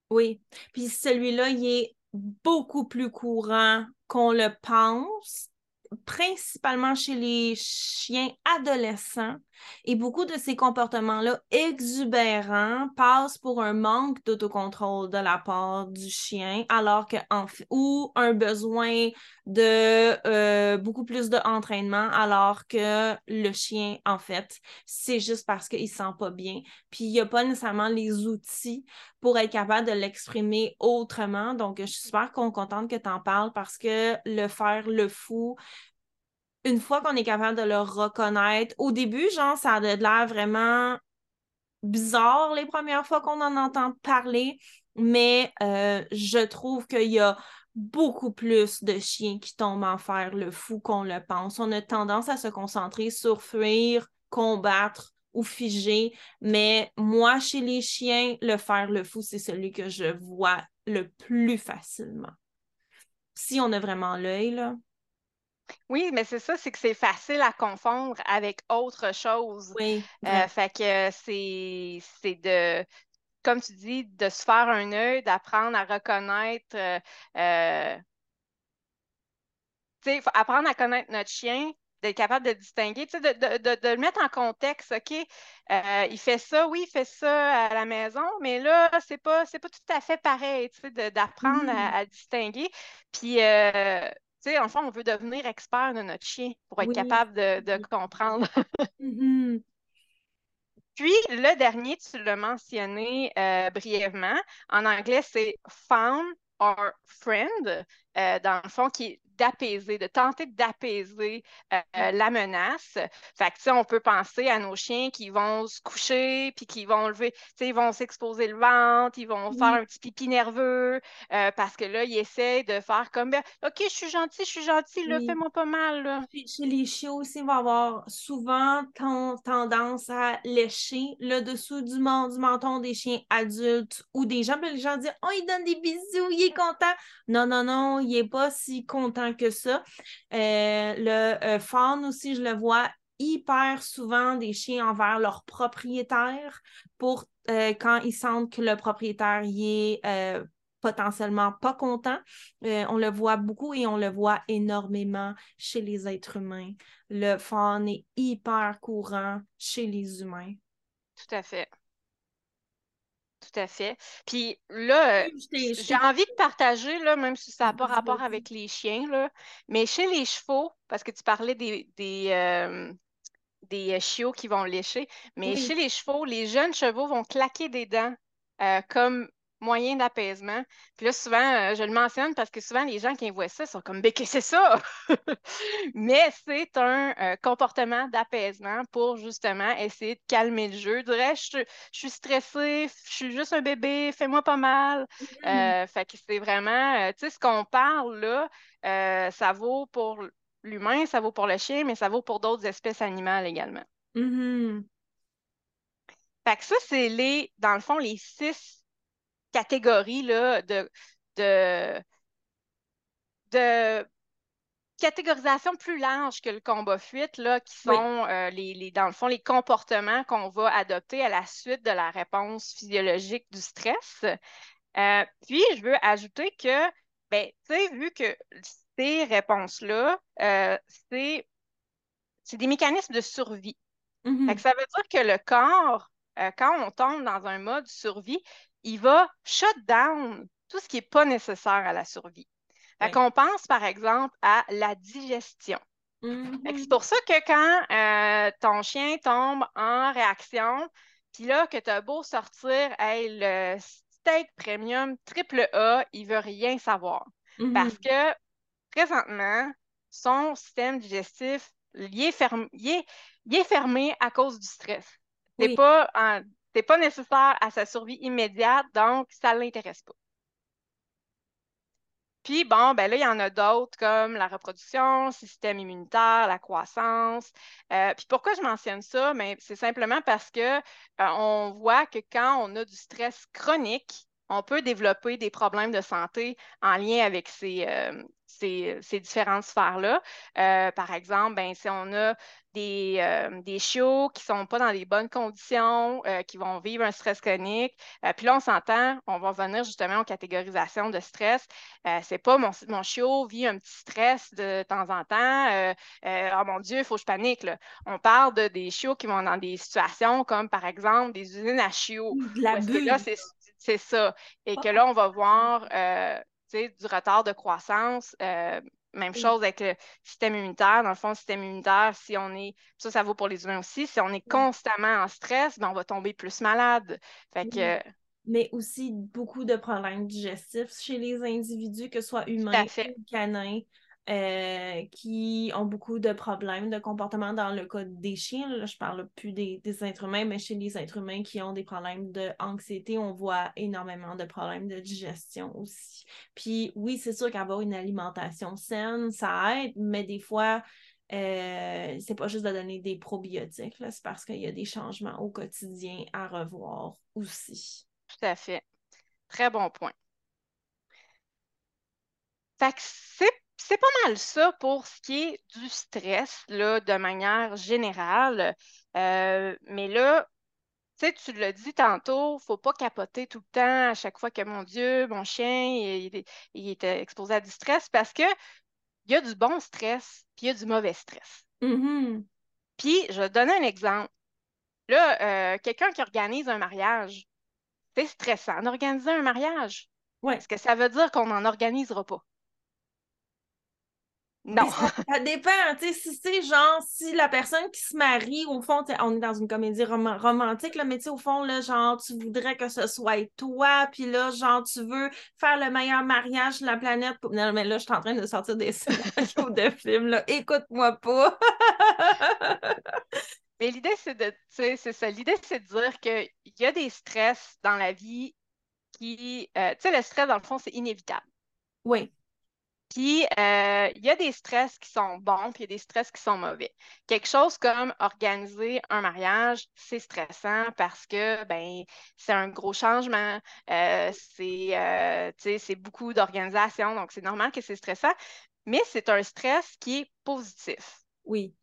Oui. Puis celui-là, il est beaucoup plus courant qu'on le pense principalement chez les chiens adolescents. Et beaucoup de ces comportements-là exubérants passent pour un manque d'autocontrôle de la part du chien, alors que ou un besoin de euh, beaucoup plus d'entraînement, alors que le chien, en fait, c'est juste parce qu'il ne se sent pas bien. Puis il n'y a pas nécessairement les outils pour être capable de l'exprimer autrement. Donc, je suis super contente que tu en parles parce que le faire le fou, une fois qu'on est capable de le reconnaître, au début, genre, ça a l'air vraiment bizarre les premières fois qu'on en entend parler, mais euh, je trouve qu'il y a beaucoup plus de chiens qui tombent en faire le fou qu'on le pense. On a tendance à se concentrer sur fuir, combattre ou figer, mais moi, chez les chiens, le faire le fou, c'est celui que je vois le plus facilement. Si on a vraiment l'œil, là. Oui, mais c'est ça, c'est que c'est facile à confondre avec autre chose. Oui. Euh, fait que c'est de, comme tu dis, de se faire un œil, d'apprendre à reconnaître. Euh, euh tu sais, apprendre à connaître notre chien, d'être capable de distinguer, de, de, de, le mettre en contexte, OK? Euh, il fait ça, oui, il fait ça à la maison, mais là, c'est pas, pas tout à fait pareil, tu sais, d'apprendre à, mm. distinguer. Puis, euh, tu sais, enfin, on veut devenir expert de notre chien pour être capable de, comprendre. Mm-hmm. Puis, le dernier, tu l'as mentionné euh, brièvement. En anglais, c'est found or friend, dans le fond, qui est d'apaiser, de tenter d'apaiser euh, mm. la menace. Fait que, on peut penser à nos chiens qui vont se coucher, puis qui vont lever, ils vont s'exposer le ventre, ils vont faire un petit pipi nerveux, euh, parce que là, ils essaient de faire comme, ben, OK, je suis gentil, je suis gentil, là, fais-moi pas mal. Là. Chez les chiens aussi, ils vont avoir souvent tendance à lécher le dessous du, du menton des chiens adultes ou des gens, les gens disent, oh, il donne des bisous, il est content. Non, non, non, il n'est pas si content que ça. Euh, le euh, fawn aussi, je le vois hyper souvent des chiens envers leur propriétaire pour euh, quand ils sentent que le propriétaire y est potentiellement pas content. On le voit beaucoup et on le voit énormément chez les êtres humains. Le faune est hyper courant chez les humains. Tout à fait. Tout à fait. Puis là, j'ai envie de partager, là, même si ça n'a pas rapport avec les chiens, là, mais chez les chevaux, parce que tu parlais des, des, euh, des chiots qui vont lécher, mais chez les chevaux, les jeunes chevaux vont claquer des dents euh, comme moyen d'apaisement. Puis là, souvent, euh, je le mentionne parce que souvent, les gens qui voient ça sont comme, mais que c'est ça? Mais c'est un euh, comportement d'apaisement pour justement essayer de calmer le jeu. Je dirais, je, suis stressée, je suis juste un bébé, fais-moi pas mal. Mm-hmm. fait que c'est vraiment, tu sais, ce qu'on parle là, ça vaut pour l'humain, ça vaut pour le chien, mais ça vaut pour d'autres espèces animales également. Mm-hmm. Fait que ça, c'est les, dans le fond, les six catégories là, de, de, de catégorisation plus large que le combat fuite, là, qui sont euh, les, dans le fond les comportements qu'on va adopter à la suite de la réponse physiologique du stress. Euh, puis, je veux ajouter que, ben, tu sais, vu que ces réponses-là, euh, c'est, des mécanismes de survie. Mm-hmm. ça veut dire que le corps, quand on tombe dans un mode survie, il va shut down tout ce qui n'est pas nécessaire à la survie. Fait qu'on pense, par exemple, à la digestion. C'est mm-hmm. pour ça que quand euh, ton chien tombe en réaction, puis là, que tu as beau sortir le steak premium triple A, il veut rien savoir. Mm-hmm. Parce que présentement, son système digestif, il est, fermé, à cause du stress. C'est pas en, c'est pas nécessaire à sa survie immédiate, donc ça ne l'intéresse pas. Puis bon, ben là, il y en a d'autres comme la reproduction, système immunitaire, la croissance. Euh, puis pourquoi je mentionne ça? Ben, c'est simplement parce que euh, on voit que quand on a du stress chronique, on peut développer des problèmes de santé en lien avec ces, euh, ces, différentes sphères-là. par exemple, ben, si on a des, euh, des chiots qui ne sont pas dans les bonnes conditions, euh, qui vont vivre un stress chronique. Euh, puis là, on s'entend, on va venir justement en catégorisation de stress. c'est pas mon, mon chiot vit un petit stress de temps en temps. oh mon Dieu, il faut que je panique. On parle de des chiots qui vont dans des situations comme par exemple des usines à chiots. là, c'est ça. Et que là, on va voir du retard de croissance. Même chose avec le système immunitaire. Dans le fond, le système immunitaire, si on est, ça, ça vaut pour les humains aussi, si on est constamment en stress, ben, on va tomber plus malade. Fait que... Mais aussi beaucoup de problèmes digestifs chez les individus, que ce soit humains ou canins. Euh, qui ont beaucoup de problèmes de comportement dans le cas des chiens. Là, je parle plus des, êtres humains, mais chez les êtres humains qui ont des problèmes d'anxiété, on voit énormément de problèmes de digestion aussi. Puis oui, c'est sûr qu'avoir une alimentation saine, ça aide, mais des fois, euh, c'est pas juste de donner des probiotiques, c'est parce qu'il y a des changements au quotidien à revoir aussi. Tout à fait. Très bon point. Fait c'est pas mal ça pour ce qui est du stress, là, de manière générale. Euh, mais là, tu sais, tu l'as dit tantôt, faut pas capoter tout le temps à chaque fois que, mon Dieu, mon chien, il, est exposé à du stress parce que il y a du bon stress, puis il y a du mauvais stress. Mm-hmm. Puis, je vais te donner un exemple. Là, euh, quelqu'un qui organise un mariage, c'est stressant d'organiser un mariage. Ouais. Est-ce que ça veut dire qu'on n'en organisera pas? Non. Ça, dépend, tu sais, si c'est genre, si la personne qui se marie, au fond, on est dans une comédie romantique, là, mais tu sais, au fond, là, genre, tu voudrais que ce soit toi, puis là, genre, tu veux faire le meilleur mariage de la planète. Non, mais là, je suis en train de sortir des scénarios de films, là. Écoute-moi pas. mais l'idée, c'est de, tu sais, c'est ça. L'idée, c'est de dire qu'il y a des stress dans la vie qui, euh, tu sais, le stress, dans le fond, c'est inévitable. Oui. Puis, euh, il y a des stress qui sont bons, puis il y a des stress qui sont mauvais. Quelque chose comme organiser un mariage, c'est stressant parce que ben, c'est un gros changement, euh, euh, c'est beaucoup d'organisation, donc c'est normal que c'est stressant, mais c'est un stress qui est positif. Oui.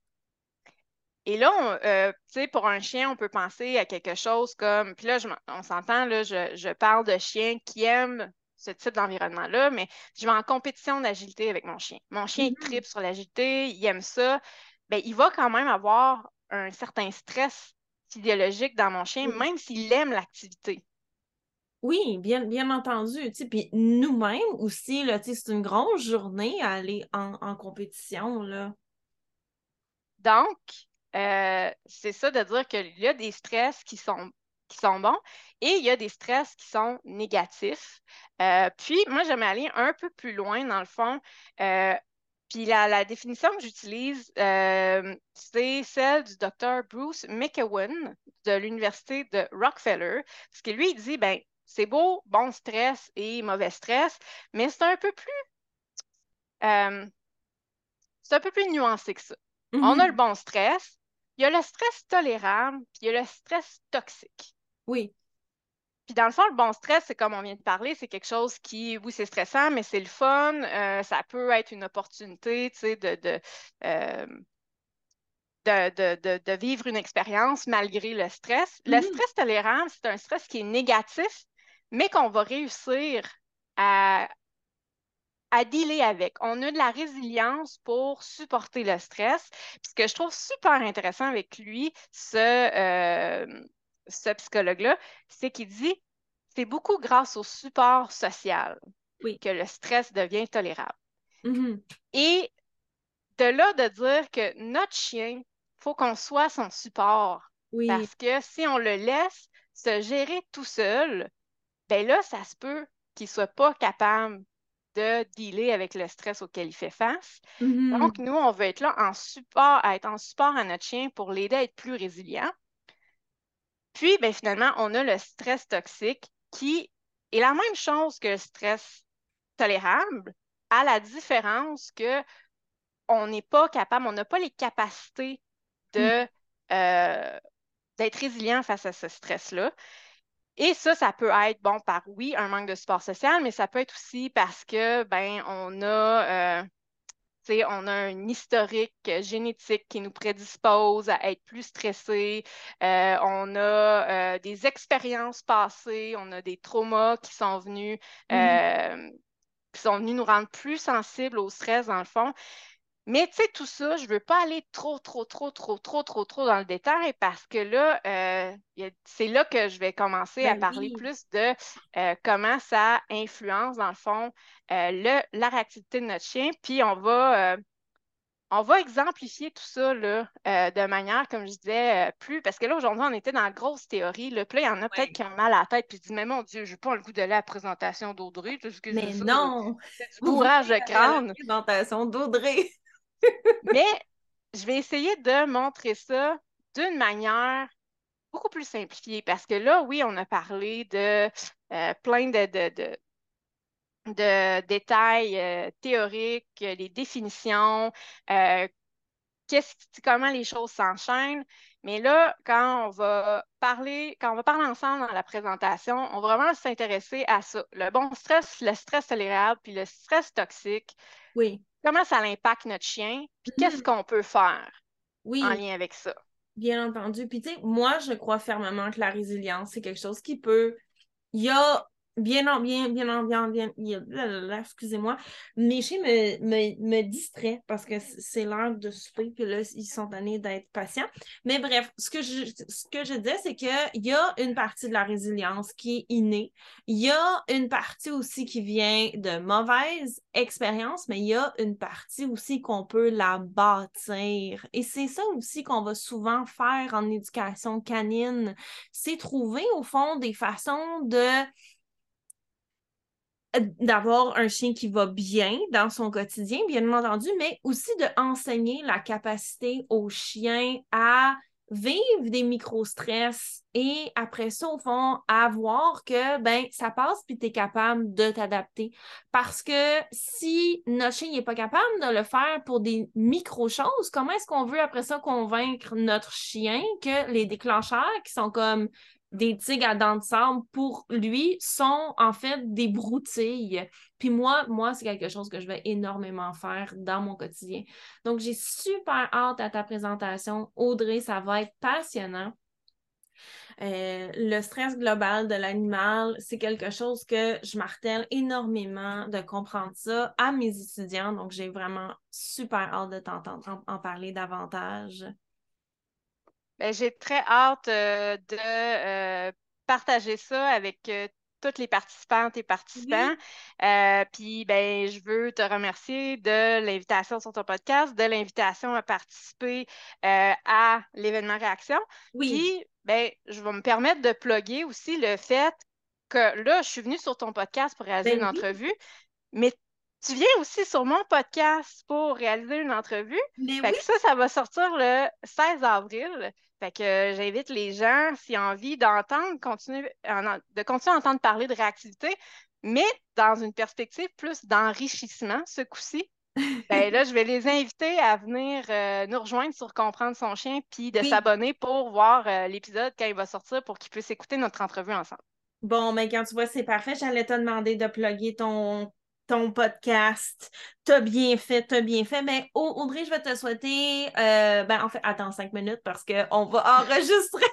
Et là, tu sais, pour un chien, on peut penser à quelque chose comme, puis là, on s'entend, là, je, je parle de chiens qui aiment ce type d'environnement-là, mais je vais en compétition d'agilité avec mon chien. Mon chien Mhm. tripe sur l'agilité, il aime ça. Ben, il va quand même avoir un certain stress physiologique dans mon chien, même s'il aime l'activité. Oui, bien, bien entendu. Puis nous-mêmes aussi, c'est une grosse journée à aller en, en compétition. Là. Donc, euh, c'est ça de dire qu'il y a des stress qui sont, qui sont bons et il y a des stress qui sont négatifs. Euh, puis, moi, j'aimerais aller un peu plus loin, dans le fond. Euh, puis la, la définition que j'utilise, euh, c'est celle du docteur Bruce McEwen de l'Université de Rockefeller. Parce que lui, il dit, ben, c'est beau, bon stress et mauvais stress, mais c'est un peu plus, euh, c'est un peu plus nuancé que ça. On a le bon stress, il y a le stress tolérable, puis il y a le stress toxique. Oui. Puis dans le fond, le bon stress, c'est comme on vient de parler, c'est quelque chose qui, oui, c'est stressant, mais c'est le fun. euh, ça peut être une opportunité, tu sais, de, de, euh, de, de- de- de vivre une expérience malgré le stress. Le Mhm. stress tolérable, c'est un stress qui est négatif, mais qu'on va réussir à, à dealer avec. On a de la résilience pour supporter le stress. Puis ce que je trouve super intéressant avec lui, ce, euh, ce psychologue-là, c'est qu'il dit c'est beaucoup grâce au support social Oui. que le stress devient tolérable. Mhm. Et de là de dire que notre chien, il faut qu'on soit son support. Oui. Parce que si on le laisse se gérer tout seul, ben là, ça se peut qu'il ne soit pas capable de dealer avec le stress auquel il fait face. Mhm. Donc, nous, on veut être là en support, à être en support à notre chien pour l'aider à être plus résilient. Puis, ben, finalement, on a le stress toxique qui est la même chose que le stress tolérable, à la différence que on n'est pas capable, on n'a pas les capacités de, euh, d'être résilient face à ce stress-là. Et ça, ça peut être, bon, par oui, un manque de support social, mais ça peut être aussi parce que, ben, on a, euh, on a un historique euh, génétique qui nous prédispose à être plus stressé. Euh, on a euh, des expériences passées, on a des traumas qui sont venus, Mhm. euh, qui sont venus nous rendre plus sensibles au stress, dans le fond. Mais tu sais, tout ça, je ne veux pas aller trop, trop, trop, trop, trop, trop, trop dans le détail parce que là, euh, c'est là que je vais commencer à Ben parler oui. plus de euh, comment ça influence, dans le fond, euh, le, la réactivité de notre chien. Puis on va, on va exemplifier tout ça là, de manière, comme je disais, plus. Parce que là, aujourd'hui, on était dans la grosse théorie. Là, puis là, il y en a peut-être qui ont mal à la tête puis se disent, mais mon Dieu, je n'ai pas le goût d'aller à la présentation d'Audrey. Mais non, C'est du bourrage de à la crâne. présentation d'Audrey. Mais je vais essayer de montrer ça d'une manière beaucoup plus simplifiée parce que là, oui, on a parlé de euh, plein de, de, de- de détails euh, théoriques, euh, les définitions, comment les choses s'enchaînent. Mais là, quand on va parler, quand on va parler ensemble dans la présentation, on va vraiment s'intéresser à ça. Le bon stress, le stress tolérable, puis le stress toxique, Oui. Comment ça impacte notre chien, puis qu'est-ce Mhm. qu'on peut faire Oui. en lien avec ça? Bien entendu. Puis, tu sais, moi, je crois fermement que la résilience, c'est quelque chose qui peut. Il y a. Bien, en- bien, bien, en- bien, bien, là, excusez-moi. Mes chiens me, me, me distraient parce que c'est l'heure de souper, puis là, ils sont donnés d'être patients. Mais bref, ce que je, ce disais, c'est qu'il y a une partie de la résilience qui est innée. Il y a une partie aussi qui vient de mauvaises expériences, mais il y a une partie aussi qu'on peut la bâtir. Et c'est ça aussi qu'on va souvent faire en éducation canine. C'est trouver, au fond, des façons de d'avoir un chien qui va bien dans son quotidien, bien entendu, mais aussi de enseigner la capacité au chien à vivre des micro-stress et après ça, au fond, à voir que ben ça passe puis tu es capable de t'adapter. Parce que si notre chien n'est pas capable de le faire pour des micro-choses, comment est-ce qu'on veut après ça convaincre notre chien que les déclencheurs qui sont comme des tigres à dents de sable, pour lui, sont en fait des broutilles. Puis moi, moi, c'est quelque chose que je vais énormément faire dans mon quotidien. Donc, j'ai super hâte à ta présentation. Audrey, ça va être passionnant. Euh, le stress global de l'animal, c'est quelque chose que je martèle énormément de comprendre ça à mes étudiants. Donc, j'ai vraiment super hâte de t'entendre en, parler davantage. Ben, j'ai très hâte euh, de euh, partager ça avec toutes les participantes et participants. puis, ben, je veux te remercier de l'invitation sur ton podcast, de l'invitation à participer à l'événement Réaction. Oui ben, je vais me permettre de plugger aussi le fait que là, je suis venue sur ton podcast pour réaliser ben une entrevue, mais tu viens aussi sur mon podcast pour réaliser une entrevue. fait que ça, ça va sortir le 16 avril. Fait que euh, j'invite les gens, s'ils ont envie d'entendre, continuer, de continuer à entendre parler de réactivité, mais dans une perspective plus d'enrichissement ce coup-ci. Ben là, je vais les inviter à venir euh, nous rejoindre sur Comprendre son chien, puis de s'abonner pour voir euh, l'épisode quand il va sortir pour qu'ils puissent écouter notre entrevue ensemble. Bon, mais quand tu vois, c'est parfait. J'allais te demander de plugger ton, ton podcast. T'as bien fait, t'as bien fait. Mais Audrey, je vais te souhaiter. Euh, ben, en fait, attends cinq minutes parce qu'on va enregistrer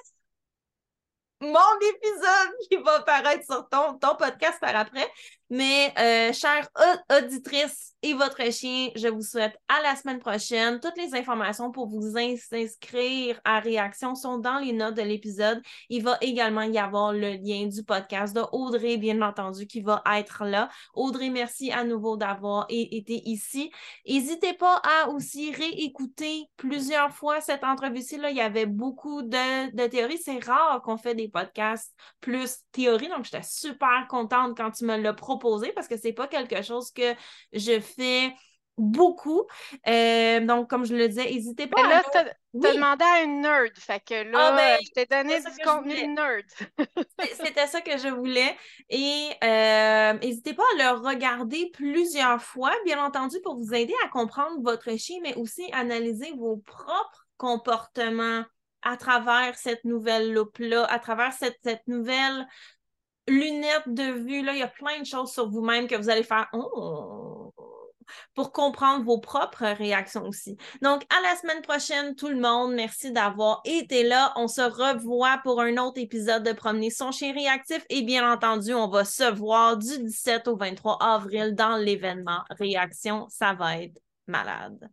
mon épisode qui va apparaître sur ton, ton podcast par après. Mais, euh, chère auditrice et votre chien, je vous souhaite à la semaine prochaine. Toutes les informations pour vous inscrire à Réaction sont dans les notes de l'épisode. Il va également y avoir le lien du podcast de Audrey, bien entendu, qui va être là. Audrey, merci à nouveau d'avoir été ici. N'hésitez pas à aussi réécouter plusieurs fois cette entrevue-ci. Il y avait beaucoup de, de théories. C'est rare qu'on fait des podcasts plus théorie. Donc, j'étais super contente quand tu me l'as proposé parce que c'est pas quelque chose que je fais beaucoup. Euh, donc, comme je le disais, n'hésitez pas Mais là, tu as demandé à une nerd. Fait que là, ah, ben, je t'ai donné du contenu nerd. C'était ça que je voulais. Et euh, n'hésitez pas à le regarder plusieurs fois, bien entendu, pour vous aider à comprendre votre chien, mais aussi analyser vos propres comportements à travers cette nouvelle loupe-là, à travers cette, nouvelle lunettes de vue, là, il y a plein de choses sur vous-même que vous allez faire oh! pour comprendre vos propres réactions aussi. Donc, à la semaine prochaine, tout le monde. Merci d'avoir été là. On se revoit pour un autre épisode de Promener son chien réactif. Et bien entendu, on va se voir du 17 au 23 avril dans l'événement Réaction. Ça va être malade.